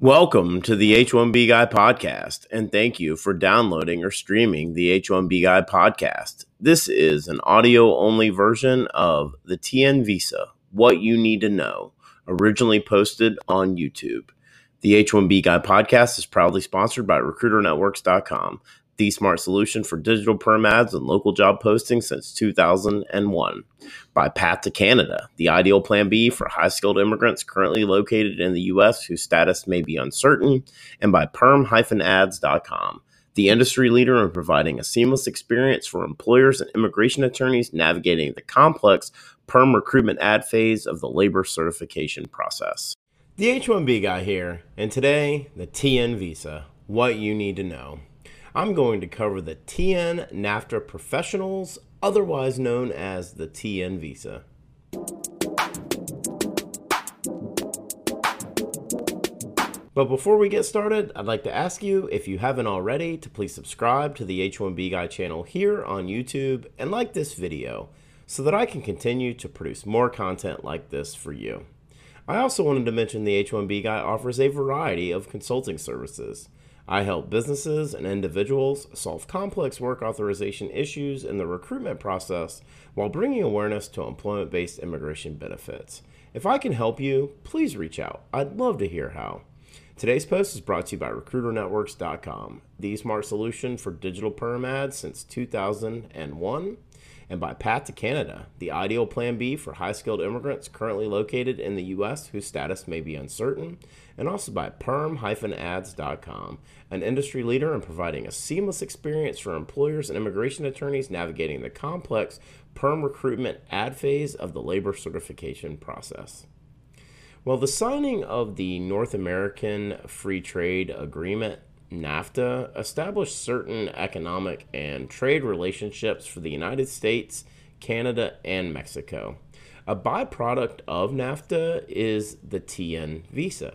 Welcome to the H1B Guy podcast, and thank you for downloading or streaming the H1B Guy podcast. This is an audio only version of the TN Visa What You Need to Know, originally posted on YouTube. The H1B Guy podcast is proudly sponsored by RecruiterNetworks.com, the smart solution for digital perm ads and local job postings since 2001. By Path to Canada, the ideal plan B for high skilled immigrants currently located in the U.S. whose status may be uncertain. And by perm-ads.com, the industry leader in providing a seamless experience for employers and immigration attorneys navigating the complex perm recruitment ad phase of the labor certification process. The H 1B guy here, and today, the TN visa what you need to know. I'm going to cover the TN NAFTA Professionals, otherwise known as the TN Visa. But before we get started, I'd like to ask you, if you haven't already, to please subscribe to the H1B Guy channel here on YouTube and like this video so that I can continue to produce more content like this for you. I also wanted to mention the H1B Guy offers a variety of consulting services. I help businesses and individuals solve complex work authorization issues in the recruitment process while bringing awareness to employment based immigration benefits. If I can help you, please reach out. I'd love to hear how. Today's post is brought to you by RecruiterNetworks.com, the smart solution for digital perm ads since 2001 and by Path to Canada, the ideal plan B for high skilled immigrants currently located in the U.S. whose status may be uncertain, and also by perm-ads.com, an industry leader in providing a seamless experience for employers and immigration attorneys navigating the complex perm recruitment ad phase of the labor certification process. Well, the signing of the North American Free Trade Agreement NAFTA established certain economic and trade relationships for the United States, Canada, and Mexico. A byproduct of NAFTA is the TN visa.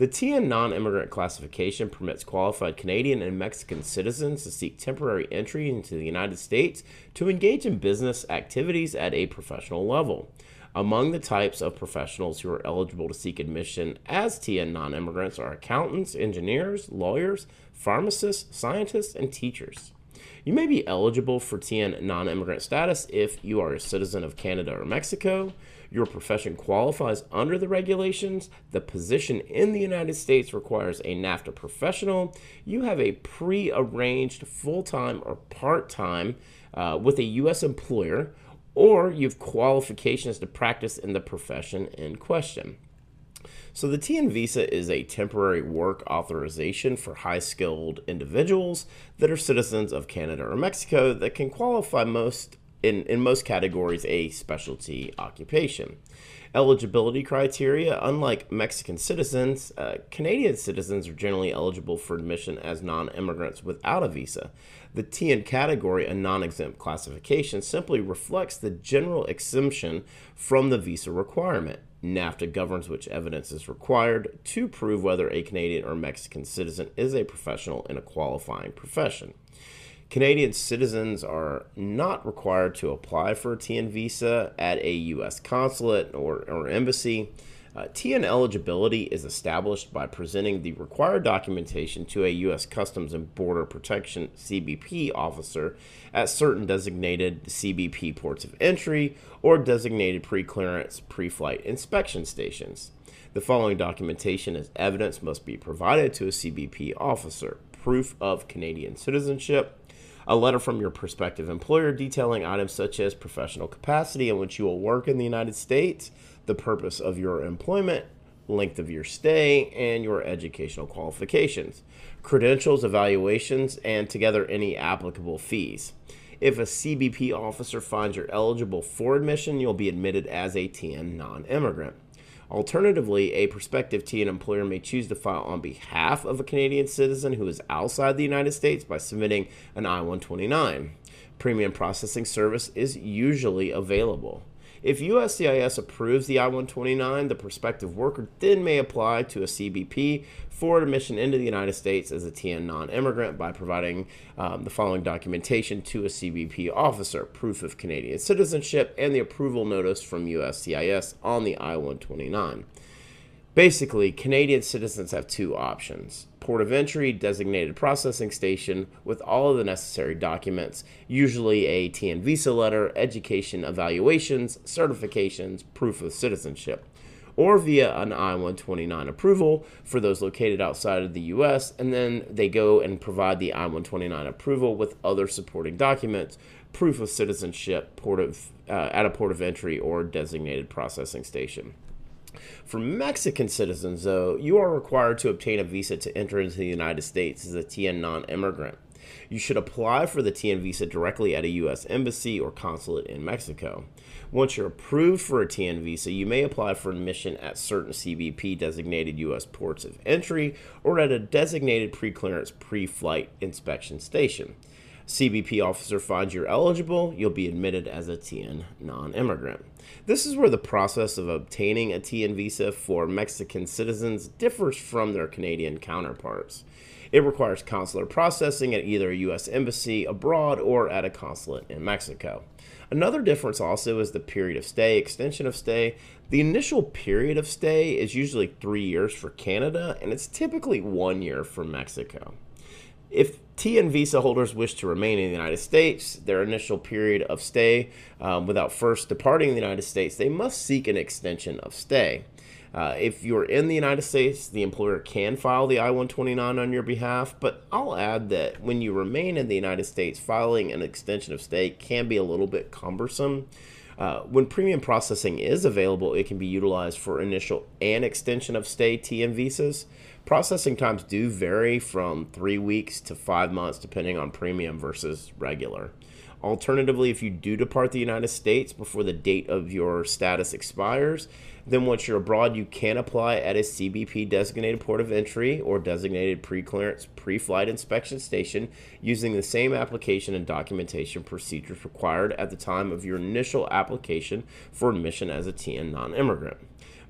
The TN non immigrant classification permits qualified Canadian and Mexican citizens to seek temporary entry into the United States to engage in business activities at a professional level. Among the types of professionals who are eligible to seek admission as TN non immigrants are accountants, engineers, lawyers, pharmacists, scientists, and teachers. You may be eligible for TN non immigrant status if you are a citizen of Canada or Mexico, your profession qualifies under the regulations, the position in the United States requires a NAFTA professional, you have a pre arranged full time or part time uh, with a U.S. employer, or you have qualifications to practice in the profession in question. So, the TN visa is a temporary work authorization for high skilled individuals that are citizens of Canada or Mexico that can qualify most in, in most categories a specialty occupation. Eligibility criteria Unlike Mexican citizens, uh, Canadian citizens are generally eligible for admission as non immigrants without a visa. The TN category, a non exempt classification, simply reflects the general exemption from the visa requirement. NAFTA governs which evidence is required to prove whether a Canadian or Mexican citizen is a professional in a qualifying profession. Canadian citizens are not required to apply for a TN visa at a U.S. consulate or, or embassy. Uh, TN eligibility is established by presenting the required documentation to a U.S. Customs and Border Protection CBP officer at certain designated CBP ports of entry or designated pre clearance pre flight inspection stations. The following documentation as evidence must be provided to a CBP officer proof of Canadian citizenship, a letter from your prospective employer detailing items such as professional capacity in which you will work in the United States, the purpose of your employment, length of your stay, and your educational qualifications, credentials, evaluations, and together any applicable fees. If a CBP officer finds you're eligible for admission, you'll be admitted as a TN non immigrant. Alternatively, a prospective TN employer may choose to file on behalf of a Canadian citizen who is outside the United States by submitting an I 129. Premium processing service is usually available. If USCIS approves the I 129, the prospective worker then may apply to a CBP for admission into the United States as a TN non immigrant by providing um, the following documentation to a CBP officer proof of Canadian citizenship and the approval notice from USCIS on the I 129. Basically, Canadian citizens have two options port of entry, designated processing station with all of the necessary documents, usually a TN visa letter, education evaluations, certifications, proof of citizenship, or via an I 129 approval for those located outside of the US, and then they go and provide the I 129 approval with other supporting documents, proof of citizenship, port of, uh, at a port of entry or designated processing station. For Mexican citizens, though, you are required to obtain a visa to enter into the United States as a TN non immigrant. You should apply for the TN visa directly at a U.S. embassy or consulate in Mexico. Once you're approved for a TN visa, you may apply for admission at certain CBP designated U.S. ports of entry or at a designated pre clearance pre flight inspection station. CBP officer finds you're eligible, you'll be admitted as a TN non immigrant. This is where the process of obtaining a TN visa for Mexican citizens differs from their Canadian counterparts. It requires consular processing at either a U.S. embassy abroad or at a consulate in Mexico. Another difference also is the period of stay, extension of stay. The initial period of stay is usually three years for Canada, and it's typically one year for Mexico. If TN visa holders wish to remain in the United States, their initial period of stay um, without first departing the United States, they must seek an extension of stay. Uh, if you're in the United States, the employer can file the I 129 on your behalf, but I'll add that when you remain in the United States, filing an extension of stay can be a little bit cumbersome. Uh, when premium processing is available, it can be utilized for initial and extension of stay TN visas. Processing times do vary from three weeks to five months, depending on premium versus regular. Alternatively, if you do depart the United States before the date of your status expires, then once you're abroad, you can apply at a CBP designated port of entry or designated pre clearance pre flight inspection station using the same application and documentation procedures required at the time of your initial application for admission as a TN non immigrant.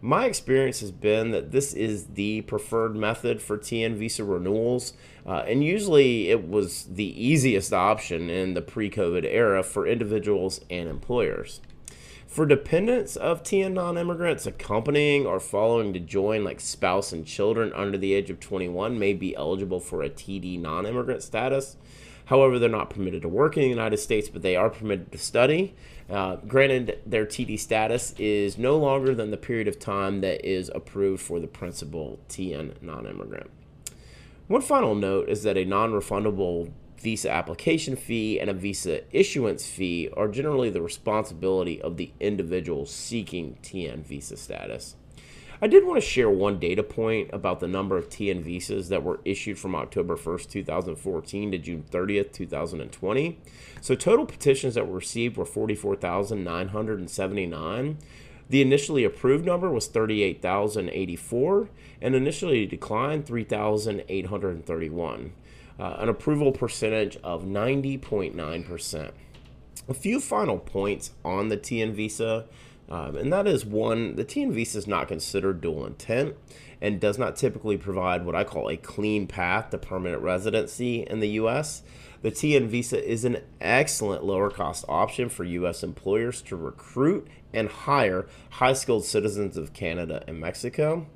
My experience has been that this is the preferred method for TN visa renewals, uh, and usually it was the easiest option in the pre COVID era for individuals and employers. For dependents of TN non immigrants, accompanying or following to join, like spouse and children under the age of 21, may be eligible for a TD non immigrant status. However, they're not permitted to work in the United States, but they are permitted to study. Uh, granted, their TD status is no longer than the period of time that is approved for the principal TN non immigrant. One final note is that a non refundable visa application fee and a visa issuance fee are generally the responsibility of the individual seeking TN visa status. I did want to share one data point about the number of TN visas that were issued from October 1st, 2014 to June 30th, 2020. So, total petitions that were received were 44,979. The initially approved number was 38,084 and initially declined 3,831. Uh, an approval percentage of 90.9%. A few final points on the TN visa. Um, and that is one, the TN visa is not considered dual intent and does not typically provide what I call a clean path to permanent residency in the U.S. The TN visa is an excellent lower cost option for U.S. employers to recruit and hire high skilled citizens of Canada and Mexico.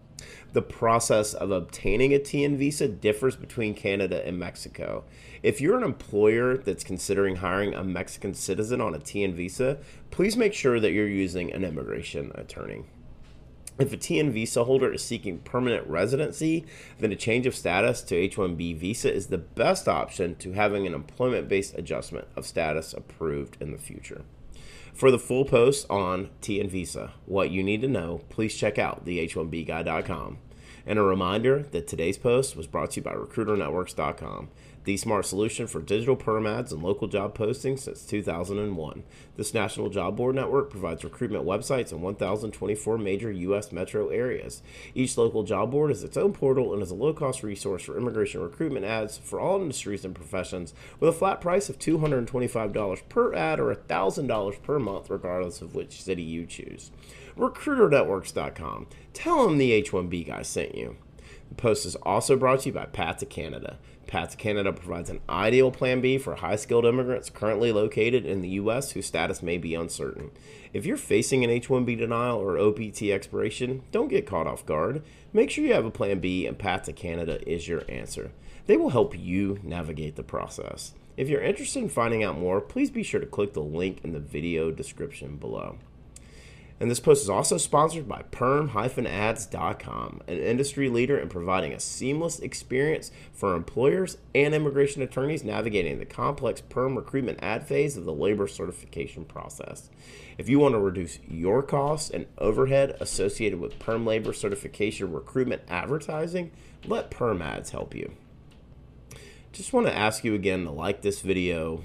The process of obtaining a TN visa differs between Canada and Mexico. If you're an employer that's considering hiring a Mexican citizen on a TN visa, please make sure that you're using an immigration attorney. If a TN visa holder is seeking permanent residency, then a change of status to H 1B visa is the best option to having an employment based adjustment of status approved in the future. For the full post on TN visa, what you need to know, please check out the H1Bguy.com. And a reminder that today's post was brought to you by RecruiterNetworks.com the smart solution for digital perm ads and local job postings since 2001. This national job board network provides recruitment websites in 1,024 major U.S. metro areas. Each local job board is its own portal and is a low cost resource for immigration recruitment ads for all industries and professions with a flat price of $225 per ad or $1,000 per month, regardless of which city you choose. RecruiterNetworks.com. Tell them the H1B guy sent you. The post is also brought to you by Path to Canada. Path to Canada provides an ideal plan B for high skilled immigrants currently located in the U.S. whose status may be uncertain. If you're facing an H 1B denial or OPT expiration, don't get caught off guard. Make sure you have a plan B, and Path to Canada is your answer. They will help you navigate the process. If you're interested in finding out more, please be sure to click the link in the video description below. And this post is also sponsored by perm-ads.com, an industry leader in providing a seamless experience for employers and immigration attorneys navigating the complex perm recruitment ad phase of the labor certification process. If you want to reduce your costs and overhead associated with perm labor certification recruitment advertising, let Perm Ads help you. Just want to ask you again to like this video,